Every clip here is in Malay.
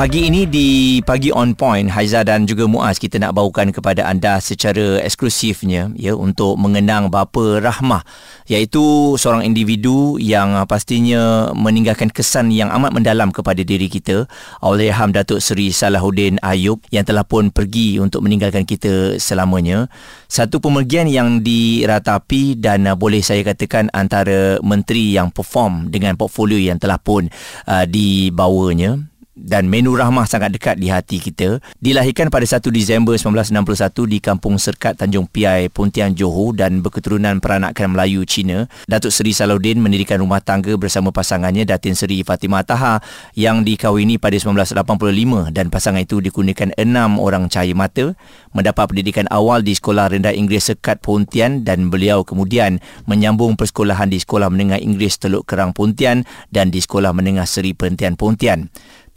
Pagi ini di Pagi On Point, Haiza dan juga Muaz kita nak bawakan kepada anda secara eksklusifnya ya untuk mengenang bapa Rahmah iaitu seorang individu yang pastinya meninggalkan kesan yang amat mendalam kepada diri kita Allahyarham Datuk Seri Salahuddin Ayub yang telah pun pergi untuk meninggalkan kita selamanya. Satu pemergian yang diratapi dan uh, boleh saya katakan antara menteri yang perform dengan portfolio yang telah pun uh, dibawanya dan menu rahmah sangat dekat di hati kita. Dilahirkan pada 1 Disember 1961 di Kampung Serkat Tanjung Piai, Pontian Johor dan berketurunan peranakan Melayu Cina. Datuk Seri Salahuddin mendirikan rumah tangga bersama pasangannya Datin Seri Fatimah Taha yang dikahwini pada 1985 dan pasangan itu dikurniakan enam orang cahaya mata. Mendapat pendidikan awal di Sekolah Rendah Inggeris Serkat Pontian dan beliau kemudian menyambung persekolahan di Sekolah Menengah Inggeris Teluk Kerang Pontian dan di Sekolah Menengah Seri Perhentian Pontian.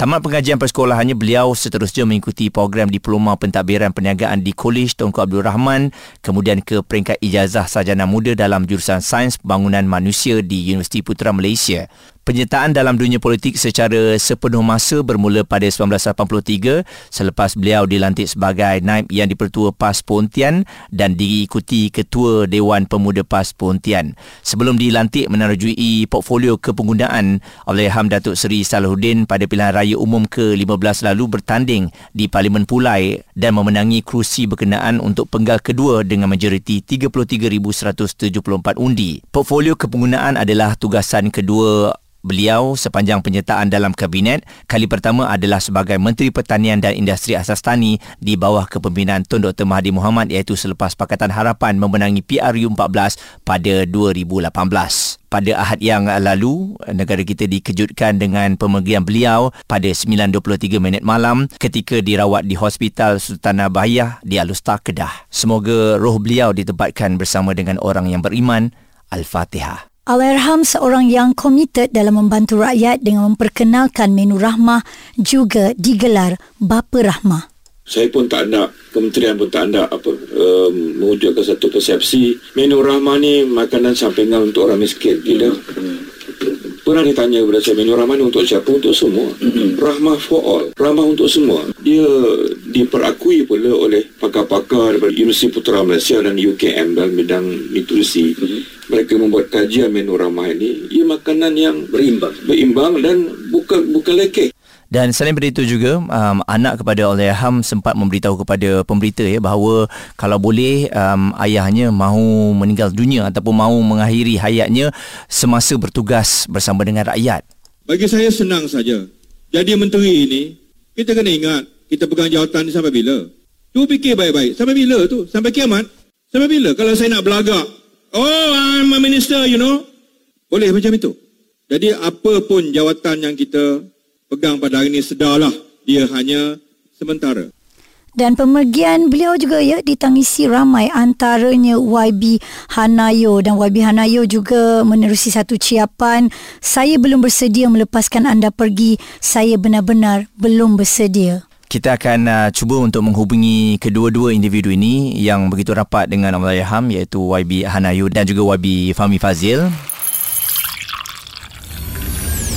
Tamat pengajian persekolahannya, beliau seterusnya mengikuti program diploma pentadbiran perniagaan di Kolej Tunku Abdul Rahman, kemudian ke peringkat ijazah sarjana muda dalam jurusan Sains Bangunan Manusia di Universiti Putra Malaysia. Penyertaan dalam dunia politik secara sepenuh masa bermula pada 1983 selepas beliau dilantik sebagai naib yang dipertua PAS Pontian dan diikuti Ketua Dewan Pemuda PAS Pontian. Sebelum dilantik menerjui portfolio kepenggunaan oleh Ham Datuk Seri Salahuddin pada pilihan raya umum ke-15 lalu bertanding di Parlimen Pulai dan memenangi kerusi berkenaan untuk penggal kedua dengan majoriti 33,174 undi. Portfolio kepenggunaan adalah tugasan kedua Beliau sepanjang penyertaan dalam kabinet kali pertama adalah sebagai Menteri Pertanian dan Industri Asas Tani di bawah kepimpinan Tun Dr. Mahathir Mohamad iaitu selepas Pakatan Harapan memenangi PRU14 pada 2018. Pada ahad yang lalu, negara kita dikejutkan dengan pemergian beliau pada 9.23 minit malam ketika dirawat di Hospital Sultanah Bahiyah di Alustar, Kedah. Semoga roh beliau ditempatkan bersama dengan orang yang beriman. Al-Fatihah. Allahyarham seorang yang komited dalam membantu rakyat dengan memperkenalkan menu rahmah juga digelar Bapa Rahmah. Saya pun tak nak, kementerian pun tak nak apa, um, mewujudkan satu persepsi menu rahmah ni makanan sampingan untuk orang miskin. Bila pernah ditanya kepada saya menu rahmah ni untuk siapa? Untuk semua. Rahmah for all. Rahmah untuk semua. Dia diperakui pula oleh pakar-pakar daripada Universiti Putra Malaysia dan UKM dalam bidang nutrisi mereka membuat kajian menu ramah ini ia makanan yang berimbang berimbang dan bukan bukan lekeh dan selain daripada itu juga um, anak kepada Allahyarham sempat memberitahu kepada pemberita ya bahawa kalau boleh um, ayahnya mahu meninggal dunia ataupun mahu mengakhiri hayatnya semasa bertugas bersama dengan rakyat. Bagi saya senang saja. Jadi menteri ini kita kena ingat kita pegang jawatan ini sampai bila? Tu fikir baik-baik. Sampai bila tu? Sampai kiamat? Sampai bila? Kalau saya nak belagak Oh, I'm a minister, you know. Boleh macam itu. Jadi apa pun jawatan yang kita pegang pada hari ini sedarlah. Dia hanya sementara. Dan pemergian beliau juga ya ditangisi ramai antaranya YB Hanayo. Dan YB Hanayo juga menerusi satu ciapan. Saya belum bersedia melepaskan anda pergi. Saya benar-benar belum bersedia. Kita akan uh, cuba untuk menghubungi kedua-dua individu ini yang begitu rapat dengan Allahyarham iaitu YB Hanayu dan juga YB Fahmi Fazil.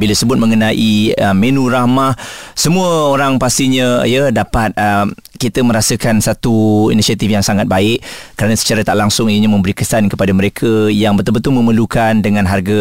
Bila sebut mengenai uh, menu rahmah, semua orang pastinya ya dapat uh, kita merasakan satu inisiatif yang sangat baik. Kerana secara tak langsung ianya memberi kesan kepada mereka yang betul-betul memerlukan dengan harga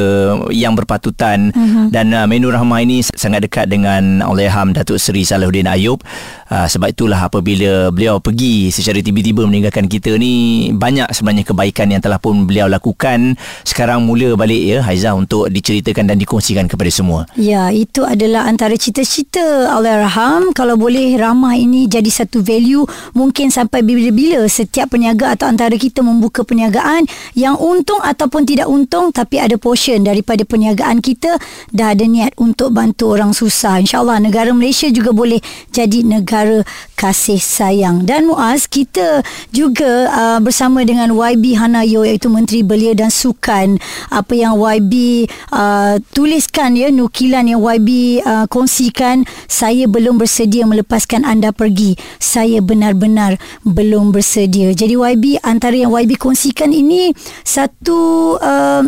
yang berpatutan. Uh-huh. dan uh, menu rahmah ini sangat dekat dengan Allahyarham Datuk Seri Salahuddin Ayub. Uh, sebab itulah apabila beliau pergi secara tiba-tiba meninggalkan kita ni banyak sebenarnya kebaikan yang telah pun beliau lakukan. Sekarang mula balik ya Haiza untuk diceritakan dan dikongsikan kepada semua ya itu adalah antara cita-cita Allahyarham kalau boleh ramah ini jadi satu value mungkin sampai bila-bila setiap peniaga atau antara kita membuka perniagaan yang untung ataupun tidak untung tapi ada portion daripada perniagaan kita dah ada niat untuk bantu orang susah. Insyaallah negara Malaysia juga boleh jadi negara kasih sayang. Dan Muaz kita juga uh, bersama dengan YB Hanayo iaitu Menteri Belia dan Sukan apa yang YB uh, tuliskan ya nukilan yang YB uh, kongsikan saya belum bersedia melepaskan anda pergi. Saya benar-benar belum bersedia. Jadi YB antara yang YB kongsikan ini satu uh,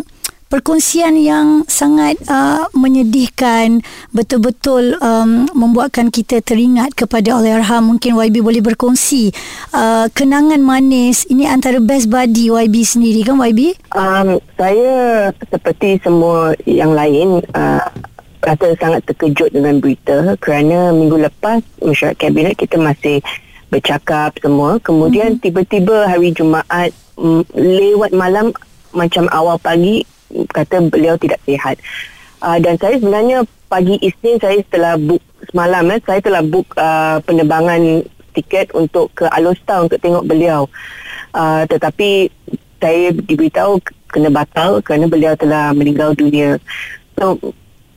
perkongsian yang sangat uh, menyedihkan betul-betul um, membuatkan kita teringat kepada Allahyarham mungkin YB boleh berkongsi uh, kenangan manis ini antara best buddy YB sendiri kan YB um, saya seperti semua yang lain uh, rasa sangat terkejut dengan berita kerana minggu lepas mesyuarat kabinet kita masih bercakap semua. Kemudian mm-hmm. tiba-tiba hari Jumaat mm, lewat malam macam awal pagi kata beliau tidak sihat. Uh, dan saya sebenarnya pagi Isnin saya telah book semalam eh, saya telah book uh, penerbangan tiket untuk ke Alostar untuk tengok beliau. Uh, tetapi saya diberitahu kena batal kerana beliau telah meninggal dunia. So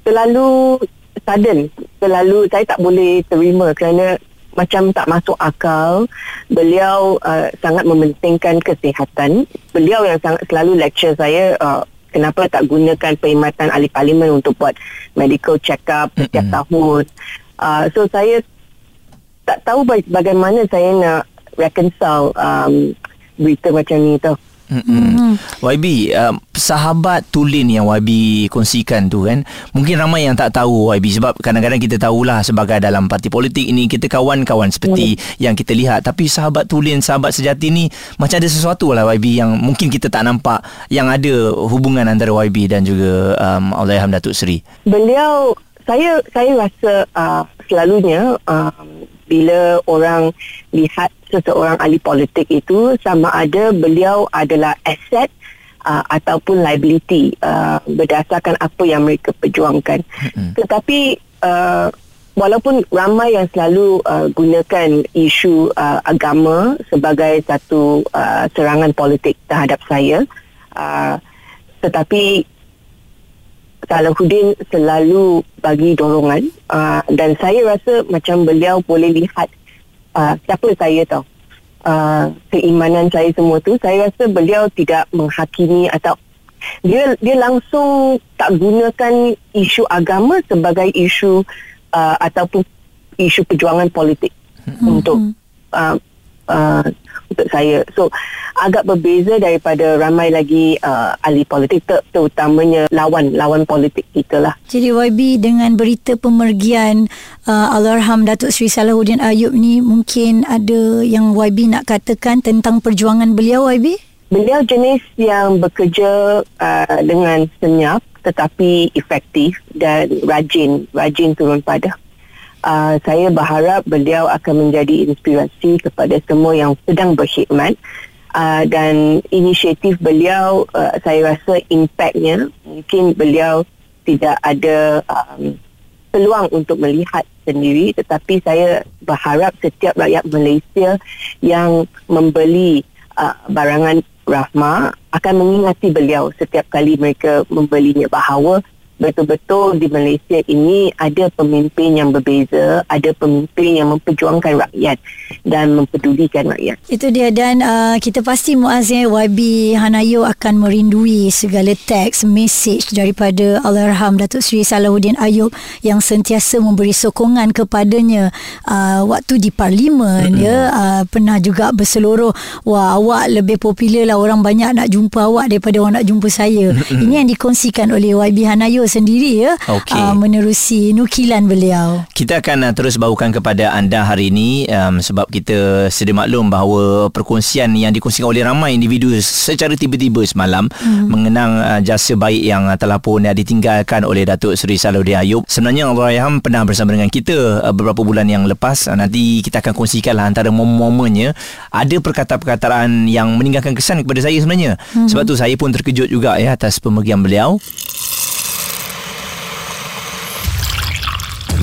terlalu sudden, terlalu saya tak boleh terima kerana macam tak masuk akal. Beliau uh, sangat mementingkan kesihatan. Beliau yang sangat selalu lecture saya uh, kenapa tak gunakan perkhidmatan ahli parlimen untuk buat medical check up setiap mm-hmm. tahun. Uh, so saya tak tahu bagaimana saya nak reconcile um, berita macam ni tau. Mm-hmm. YB uh, sahabat Tulin yang YB kongsikan tu kan mungkin ramai yang tak tahu YB sebab kadang-kadang kita tahulah sebagai dalam parti politik ini kita kawan-kawan seperti mm. yang kita lihat tapi sahabat Tulin sahabat sejati ni macam ada sesuatu lah YB yang mungkin kita tak nampak yang ada hubungan antara YB dan juga um, Allahyarham Datuk Seri beliau saya saya rasa uh, selalunya um, bila orang lihat seseorang ahli politik itu sama ada beliau adalah aset uh, ataupun liability uh, berdasarkan apa yang mereka perjuangkan. Mm-hmm. Tetapi uh, walaupun ramai yang selalu uh, gunakan isu uh, agama sebagai satu uh, serangan politik terhadap saya, uh, tetapi Salahuddin selalu bagi dorongan uh, dan saya rasa macam beliau boleh lihat uh, siapa saya tahu uh, keimanan saya semua tu saya rasa beliau tidak menghakimi atau dia dia langsung tak gunakan isu agama sebagai isu uh, ataupun isu perjuangan politik hmm. untuk uh, uh, untuk saya. So agak berbeza daripada ramai lagi uh, ahli politik ter- terutamanya lawan lawan politik kita lah. Jadi YB dengan berita pemergian uh, Allahyarham Datuk Seri Salahuddin Ayub ni mungkin ada yang YB nak katakan tentang perjuangan beliau YB? Beliau jenis yang bekerja uh, dengan senyap tetapi efektif dan rajin, rajin turun pada uh, saya berharap beliau akan menjadi inspirasi kepada semua yang sedang berkhidmat. Uh, dan inisiatif beliau uh, saya rasa impactnya mungkin beliau tidak ada um, peluang untuk melihat sendiri. Tetapi saya berharap setiap rakyat Malaysia yang membeli uh, barangan Rahma akan mengingati beliau setiap kali mereka membelinya bahawa betul-betul di Malaysia ini ada pemimpin yang berbeza, ada pemimpin yang memperjuangkan rakyat dan mempedulikan rakyat. Itu dia dan uh, kita pasti Muaz ya, YB Hanayo akan merindui segala teks, message daripada Allahyarham Datuk Seri Salahuddin Ayub yang sentiasa memberi sokongan kepadanya uh, waktu di parlimen mm-hmm. ya uh, pernah juga berseluruh wah awak lebih popular lah orang banyak nak jumpa awak daripada orang nak jumpa saya. Mm-hmm. Ini yang dikongsikan oleh YB Hanayo sendiri ya okay. uh, menerusi nukilan beliau. Kita akan uh, terus bawakan kepada anda hari ini um, sebab kita sedia maklum bahawa perkongsian yang dikongsikan oleh ramai individu secara tiba-tiba semalam hmm. mengenang uh, jasa baik yang uh, telah pun uh, ditinggalkan oleh Datuk Seri Salahuddin Ayub. Sebenarnya Allah Ayam pernah bersama dengan kita uh, beberapa bulan yang lepas. Uh, nanti kita akan kongsikanlah antara momen-momennya ada perkataan-perkataan yang meninggalkan kesan kepada saya sebenarnya. Hmm. Sebab tu saya pun terkejut juga ya atas pemergian beliau.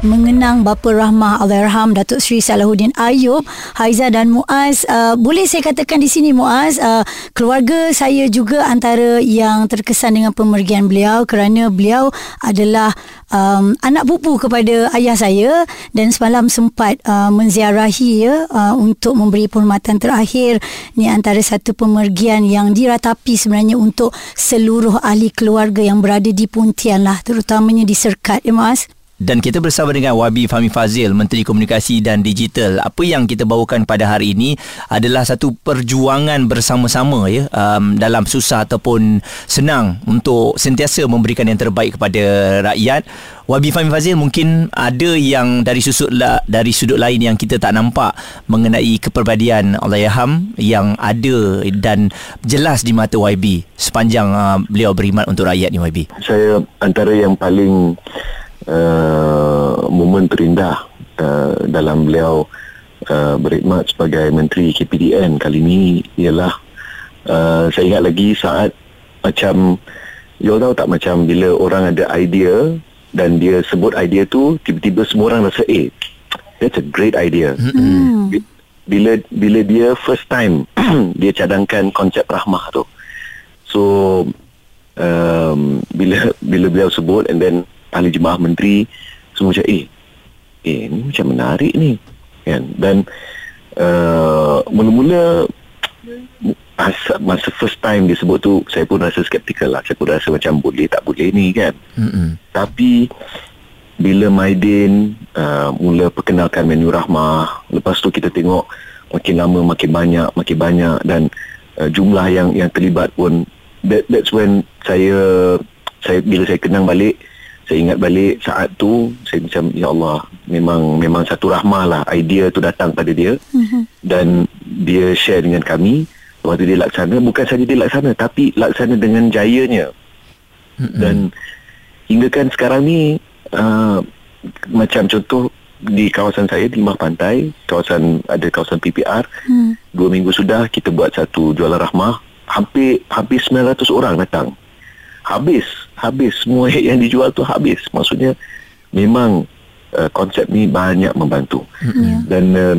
Mengenang bapa rahmah Allahyarham Datuk Seri Salahuddin Ayub, Haiza dan Muaz. Uh, boleh saya katakan di sini Muaz, uh, keluarga saya juga antara yang terkesan dengan pemergian beliau kerana beliau adalah um, anak pupu kepada ayah saya dan semalam sempat uh, menziarahi ya uh, untuk memberi penghormatan terakhir ni antara satu pemergian yang diratapi sebenarnya untuk seluruh ahli keluarga yang berada di Puntian lah terutamanya di Serkat ya Mas dan kita bersama dengan Wabi Fahmi Fazil, Menteri Komunikasi dan Digital. Apa yang kita bawakan pada hari ini adalah satu perjuangan bersama-sama ya um, dalam susah ataupun senang untuk sentiasa memberikan yang terbaik kepada rakyat. Wabi Fahmi Fazil mungkin ada yang dari sudut dari sudut lain yang kita tak nampak mengenai kepribadian Allahyarham yang ada dan jelas di mata YB sepanjang uh, beliau beriman untuk rakyat ni YB. Saya antara yang paling uh, momen terindah uh, dalam beliau uh, berkhidmat sebagai Menteri KPDN kali ini ialah uh, saya ingat lagi saat macam you tahu tak macam bila orang ada idea dan dia sebut idea tu tiba-tiba semua orang rasa eh that's a great idea mm. bila bila dia first time dia cadangkan konsep rahmah tu so um, bila bila beliau sebut and then ahli jemaah menteri semua macam eh eh ni macam menarik ni. Kan? Dan uh, mula-mula masa, masa first time dia sebut tu saya pun rasa skeptikal lah. Saya pun rasa macam boleh tak boleh ni kan? Mm-hmm. tapi bila Maidin uh, mula perkenalkan menu rahmah lepas tu kita tengok makin lama makin banyak makin banyak dan uh, jumlah yang yang terlibat pun that, that's when saya saya bila saya kenang balik saya ingat balik saat tu saya macam ya Allah memang memang satu rahmah lah idea tu datang pada dia mm-hmm. dan dia share dengan kami waktu dia laksana bukan saja dia laksana tapi laksana dengan jayanya mm-hmm. dan hingga kan sekarang ni uh, macam contoh di kawasan saya di Mah Pantai kawasan ada kawasan PPR mm. dua minggu sudah kita buat satu jualan rahmah hampir hampir 900 orang datang habis habis. Semua yang dijual tu habis. Maksudnya memang uh, konsep ni banyak membantu. Mm-hmm. dan um,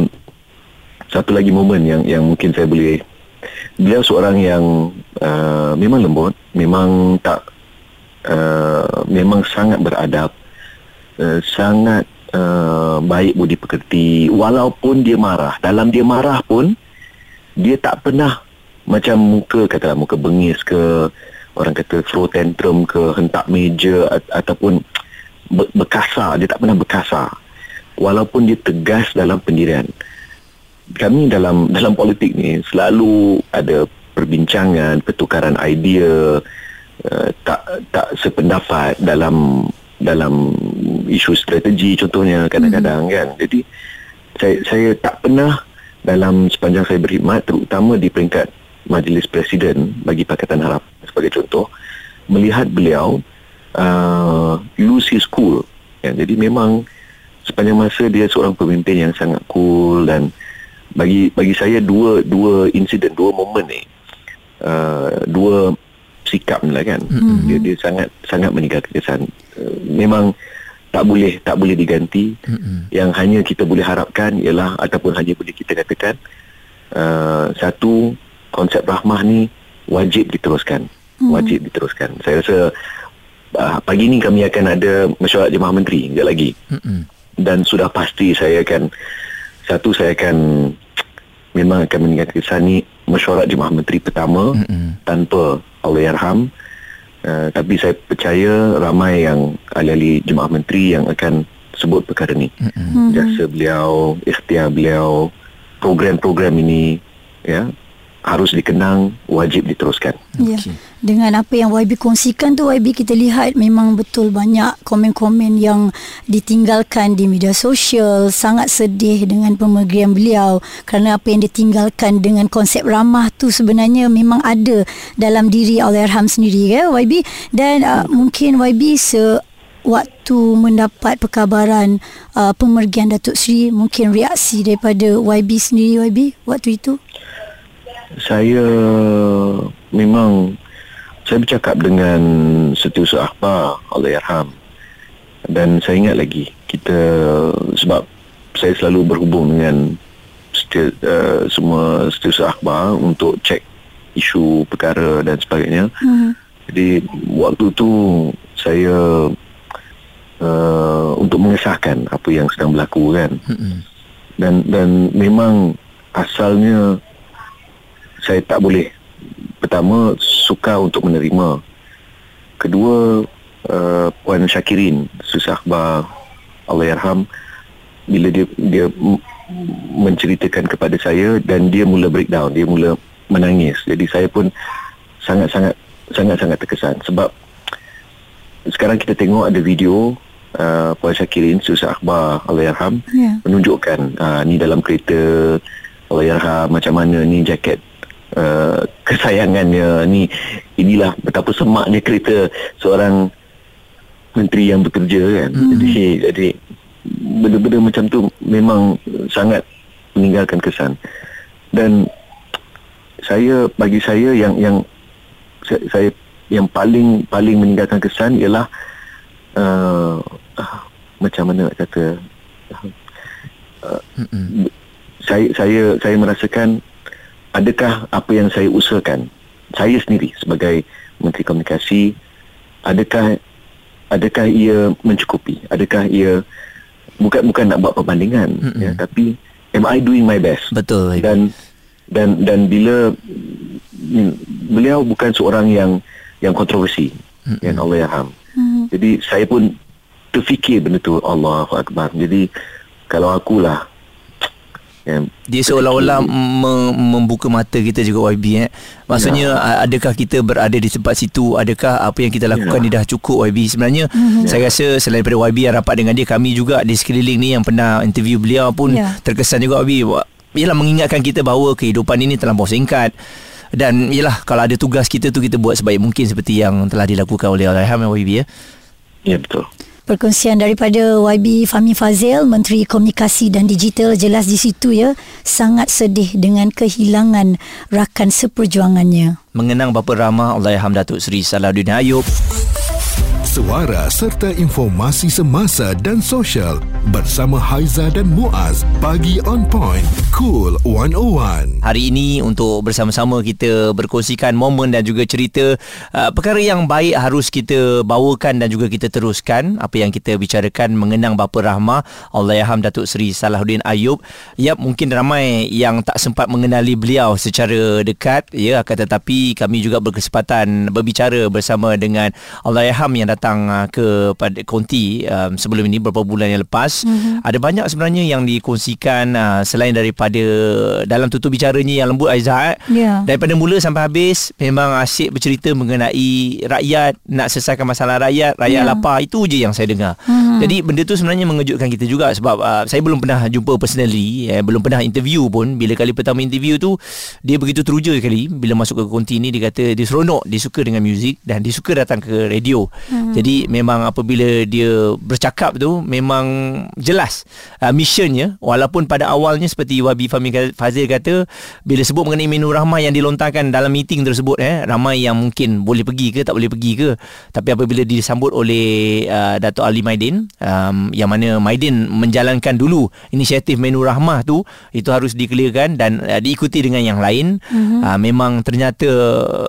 satu lagi momen yang yang mungkin saya boleh beliau seorang yang uh, memang lembut memang tak uh, memang sangat beradab uh, sangat uh, baik budi pekerti. Walaupun dia marah. Dalam dia marah pun dia tak pernah macam muka katalah muka bengis ke orang kata throw tantrum ke hentak meja ataupun berkasar dia tak pernah berkasar walaupun dia tegas dalam pendirian. Kami dalam dalam politik ni selalu ada perbincangan pertukaran idea uh, tak tak sependapat dalam dalam isu strategi contohnya kadang-kadang hmm. kan. Jadi saya saya tak pernah dalam sepanjang saya berkhidmat terutama di peringkat majlis presiden bagi Pakatan Harap sebagai contoh melihat beliau uh, lose his cool ya, jadi memang sepanjang masa dia seorang pemimpin yang sangat cool dan bagi bagi saya dua dua insiden dua momen ni uh, dua sikap ni lah kan mm-hmm. dia dia sangat sangat meninggalkan kesan uh, memang tak boleh tak boleh diganti mm-hmm. yang hanya kita boleh harapkan ialah ataupun hanya boleh kita katakan uh, satu konsep rahmah ni wajib diteruskan hmm. wajib diteruskan saya rasa uh, pagi ni kami akan ada mesyuarat jemaah menteri sekejap lagi hmm. dan sudah pasti saya akan satu saya akan memang akan meninggalkan kesan ni mesyuarat jemaah menteri pertama hmm. tanpa Allahyarham uh, tapi saya percaya ramai yang ahli-ahli jemaah menteri yang akan sebut perkara ni hmm. jasa beliau ikhtiar beliau program-program ini ya harus dikenang wajib diteruskan. Ya. Okay. Dengan apa yang YB kongsikan tu YB kita lihat memang betul banyak komen-komen yang ditinggalkan di media sosial sangat sedih dengan pemergian beliau kerana apa yang ditinggalkan dengan konsep ramah tu sebenarnya memang ada dalam diri Allahyarham sendiri ya YB dan uh, mungkin YB se waktu mendapat perkabaran uh, pemergian Datuk Seri mungkin reaksi daripada YB sendiri YB waktu itu saya memang saya bercakap dengan setiausaha akhbar Allahyarham dan saya ingat lagi kita sebab saya selalu berhubung dengan setiap, uh, semua setiausaha akhbar untuk cek isu perkara dan sebagainya. Hmm. Jadi waktu tu saya uh, untuk mengesahkan apa yang sedang berlaku kan. Hmm. Dan dan memang asalnya saya tak boleh pertama suka untuk menerima. Kedua uh, Puan Syakirin susah akhbar Allahyarham bila dia dia menceritakan kepada saya dan dia mula breakdown, dia mula menangis. Jadi saya pun sangat-sangat sangat-sangat terkesan sebab sekarang kita tengok ada video uh, Puan Syakirin susah akhbar Allahyarham yeah. menunjukkan uh, ni dalam kereta Allahyarham macam mana ni jaket uh, kesayangannya ni inilah betapa semaknya kereta seorang menteri yang bekerja kan. Mm. jadi jadi benda-benda macam tu memang sangat meninggalkan kesan. Dan saya bagi saya yang yang saya, saya yang paling paling meninggalkan kesan ialah uh, uh, macam mana nak kata uh, saya saya saya merasakan adakah apa yang saya usahakan saya sendiri sebagai menteri komunikasi adakah adakah ia mencukupi adakah ia bukan bukan nak buat perbandingan mm-hmm. ya tapi am I doing my best betul dan dan dan bila mm, beliau bukan seorang yang yang kontroversi mm-hmm. yang Allah Yaham mm-hmm. jadi saya pun terfikir benda tu Allahu akbar jadi kalau akulah Ya, dia seolah-olah mem- membuka mata kita juga YB eh. Maksudnya ya. adakah kita berada di tempat situ? Adakah apa yang kita lakukan ya. ni dah cukup YB? Sebenarnya ya. saya rasa selain daripada YB yang rapat dengan dia kami juga di sekeliling ni yang pernah interview beliau pun ya. terkesan juga YB. Ialah mengingatkan kita bahawa kehidupan ini terlampau singkat dan ialah kalau ada tugas kita tu kita buat sebaik mungkin seperti yang telah dilakukan oleh Alhamdulillah YB ya. Ya betul perkongsian daripada YB Fahmi Fazil Menteri Komunikasi dan Digital jelas di situ ya. Sangat sedih dengan kehilangan rakan seperjuangannya. Mengenang bapa Rama Allahyarham Datuk Seri Salahuddin Ayub suara serta informasi semasa dan sosial bersama Haiza dan Muaz pagi on point cool 101 hari ini untuk bersama-sama kita berkongsikan momen dan juga cerita uh, perkara yang baik harus kita bawakan dan juga kita teruskan. Apa yang kita bicarakan mengenang bapa rahmah Allahyarham Datuk Seri Salahuddin Ayub. Ya mungkin ramai yang tak sempat mengenali beliau secara dekat ya. Akan tetapi kami juga berkesempatan berbicara bersama dengan Allahyarham yang datang datang uh, ke pada konti um, sebelum ini beberapa bulan yang lepas mm-hmm. ada banyak sebenarnya yang dikongsikan uh, selain daripada dalam tutup bicaranya yang lembut Aizat yeah. daripada mula sampai habis memang asyik bercerita mengenai rakyat nak selesaikan masalah rakyat rakyat yeah. lapar itu je yang saya dengar mm-hmm. jadi benda tu sebenarnya mengejutkan kita juga sebab uh, saya belum pernah jumpa personally eh, belum pernah interview pun bila kali pertama interview tu dia begitu teruja sekali bila masuk ke konti ni dia kata dia seronok dia suka dengan muzik dan dia suka datang ke radio mm-hmm. Hmm. Jadi memang apabila dia bercakap tu memang jelas uh, missionnya walaupun pada awalnya seperti Wabi Fahmi Fazil kata bila sebut mengenai menu rahmah yang dilontarkan dalam meeting tersebut eh ramai yang mungkin boleh pergi ke tak boleh pergi ke tapi apabila disambut oleh uh, Datuk Ali Maidin um, yang mana Maidin menjalankan dulu inisiatif menu rahmah tu itu harus dikelirkan dan uh, diikuti dengan yang lain mm-hmm. uh, memang ternyata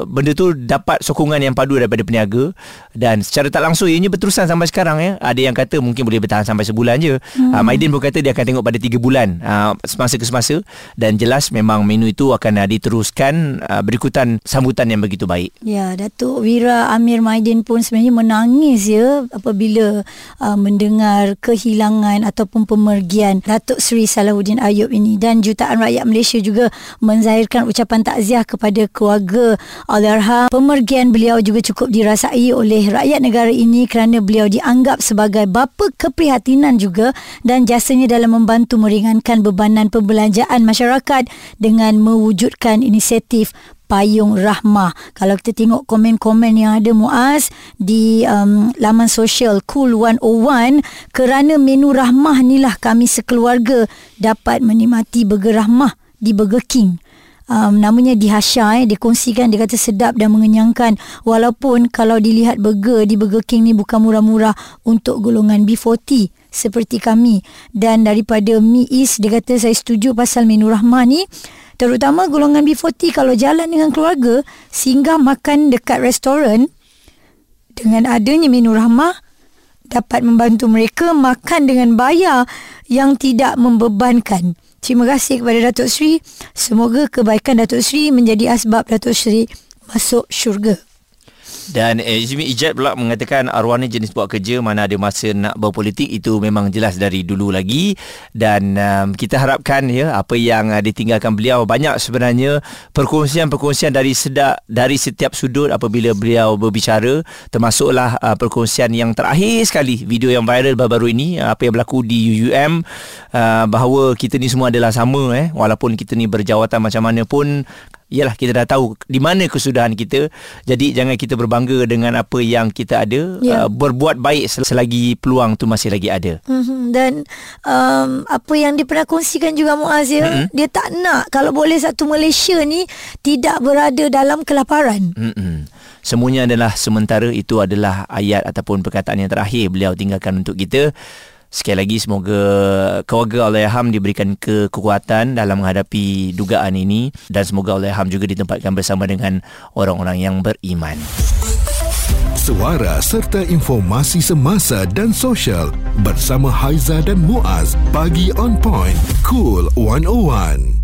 benda tu dapat sokongan yang padu daripada peniaga dan secara tak langsung ianya berterusan sampai sekarang ya. Ada yang kata mungkin boleh bertahan sampai sebulan je. Hmm. Uh, Maidin pun kata dia akan tengok pada 3 bulan uh, semasa ke semasa dan jelas memang menu itu akan uh, diteruskan uh, berikutan sambutan yang begitu baik. Ya, Datuk Wira Amir Maidin pun sebenarnya menangis ya apabila uh, mendengar kehilangan ataupun pemergian Datuk Seri Salahuddin Ayub ini dan jutaan rakyat Malaysia juga menzahirkan ucapan takziah kepada keluarga Allahyarham. Pemergian beliau juga cukup dirasai oleh rakyat negara negara ini kerana beliau dianggap sebagai bapa keprihatinan juga dan jasanya dalam membantu meringankan bebanan pembelanjaan masyarakat dengan mewujudkan inisiatif payung rahmah. Kalau kita tengok komen-komen yang ada Muaz di um, laman sosial Cool 101 kerana menu rahmah inilah kami sekeluarga dapat menikmati burger rahmah di Burger King um, namanya Dihasha eh dikongsikan dia kata sedap dan mengenyangkan walaupun kalau dilihat burger di Burger King ni bukan murah-murah untuk golongan B40 seperti kami. Dan daripada Mi East, dia kata saya setuju pasal menu rahmah ni. Terutama golongan B40 kalau jalan dengan keluarga, singgah makan dekat restoran dengan adanya menu rahmah, dapat membantu mereka makan dengan bayar yang tidak membebankan. Terima kasih kepada Datuk Seri. Semoga kebaikan Datuk Seri menjadi asbab Datuk Seri masuk syurga. Dan eh, Izmi Ijat pula mengatakan arwah ni jenis buat kerja mana ada masa nak berpolitik itu memang jelas dari dulu lagi. Dan um, kita harapkan ya apa yang uh, ditinggalkan beliau banyak sebenarnya perkongsian-perkongsian dari sedak dari setiap sudut apabila beliau berbicara. Termasuklah uh, perkongsian yang terakhir sekali video yang viral baru-baru ini uh, apa yang berlaku di UUM uh, bahawa kita ni semua adalah sama eh. Walaupun kita ni berjawatan macam mana pun Yalah kita dah tahu di mana kesudahan kita. Jadi jangan kita berbangga dengan apa yang kita ada. Yeah. Uh, berbuat baik selagi peluang tu masih lagi ada. Mm-hmm. Dan um, apa yang dia pernah kongsikan juga Muaz ya, mm-hmm. dia tak nak kalau boleh satu Malaysia ni tidak berada dalam kelaparan. Mm-hmm. Semuanya adalah sementara itu adalah ayat ataupun perkataan yang terakhir beliau tinggalkan untuk kita. Sekali lagi semoga keluarga Allahyarham diberikan kekuatan dalam menghadapi dugaan ini dan semoga Allahyarham juga ditempatkan bersama dengan orang-orang yang beriman. Suara serta informasi semasa dan sosial bersama Haiza dan Muaz bagi on point cool 101